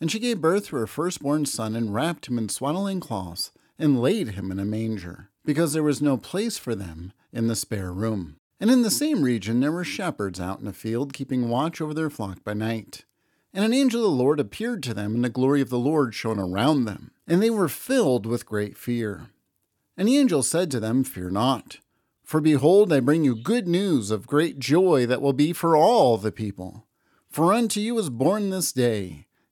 And she gave birth to her firstborn son, and wrapped him in swaddling cloths, and laid him in a manger, because there was no place for them in the spare room. And in the same region there were shepherds out in a field, keeping watch over their flock by night. And an angel of the Lord appeared to them, and the glory of the Lord shone around them, and they were filled with great fear. And the angel said to them, Fear not, for behold, I bring you good news of great joy that will be for all the people. For unto you is born this day,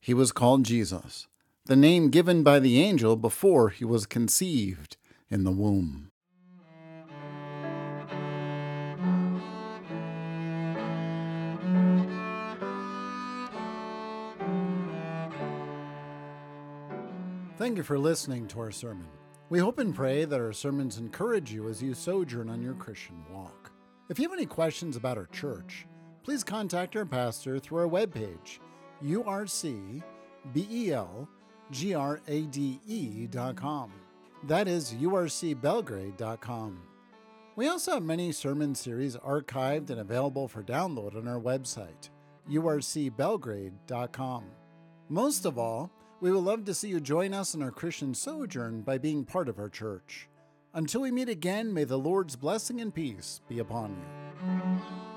he was called Jesus the name given by the angel before he was conceived in the womb. Thank you for listening to our sermon. We hope and pray that our sermons encourage you as you sojourn on your Christian walk. If you have any questions about our church, please contact our pastor through our webpage, urcbel grade.com. That is urcbelgrade.com. We also have many sermon series archived and available for download on our website, urcbelgrade.com. Most of all, we would love to see you join us in our Christian sojourn by being part of our church. Until we meet again, may the Lord's blessing and peace be upon you.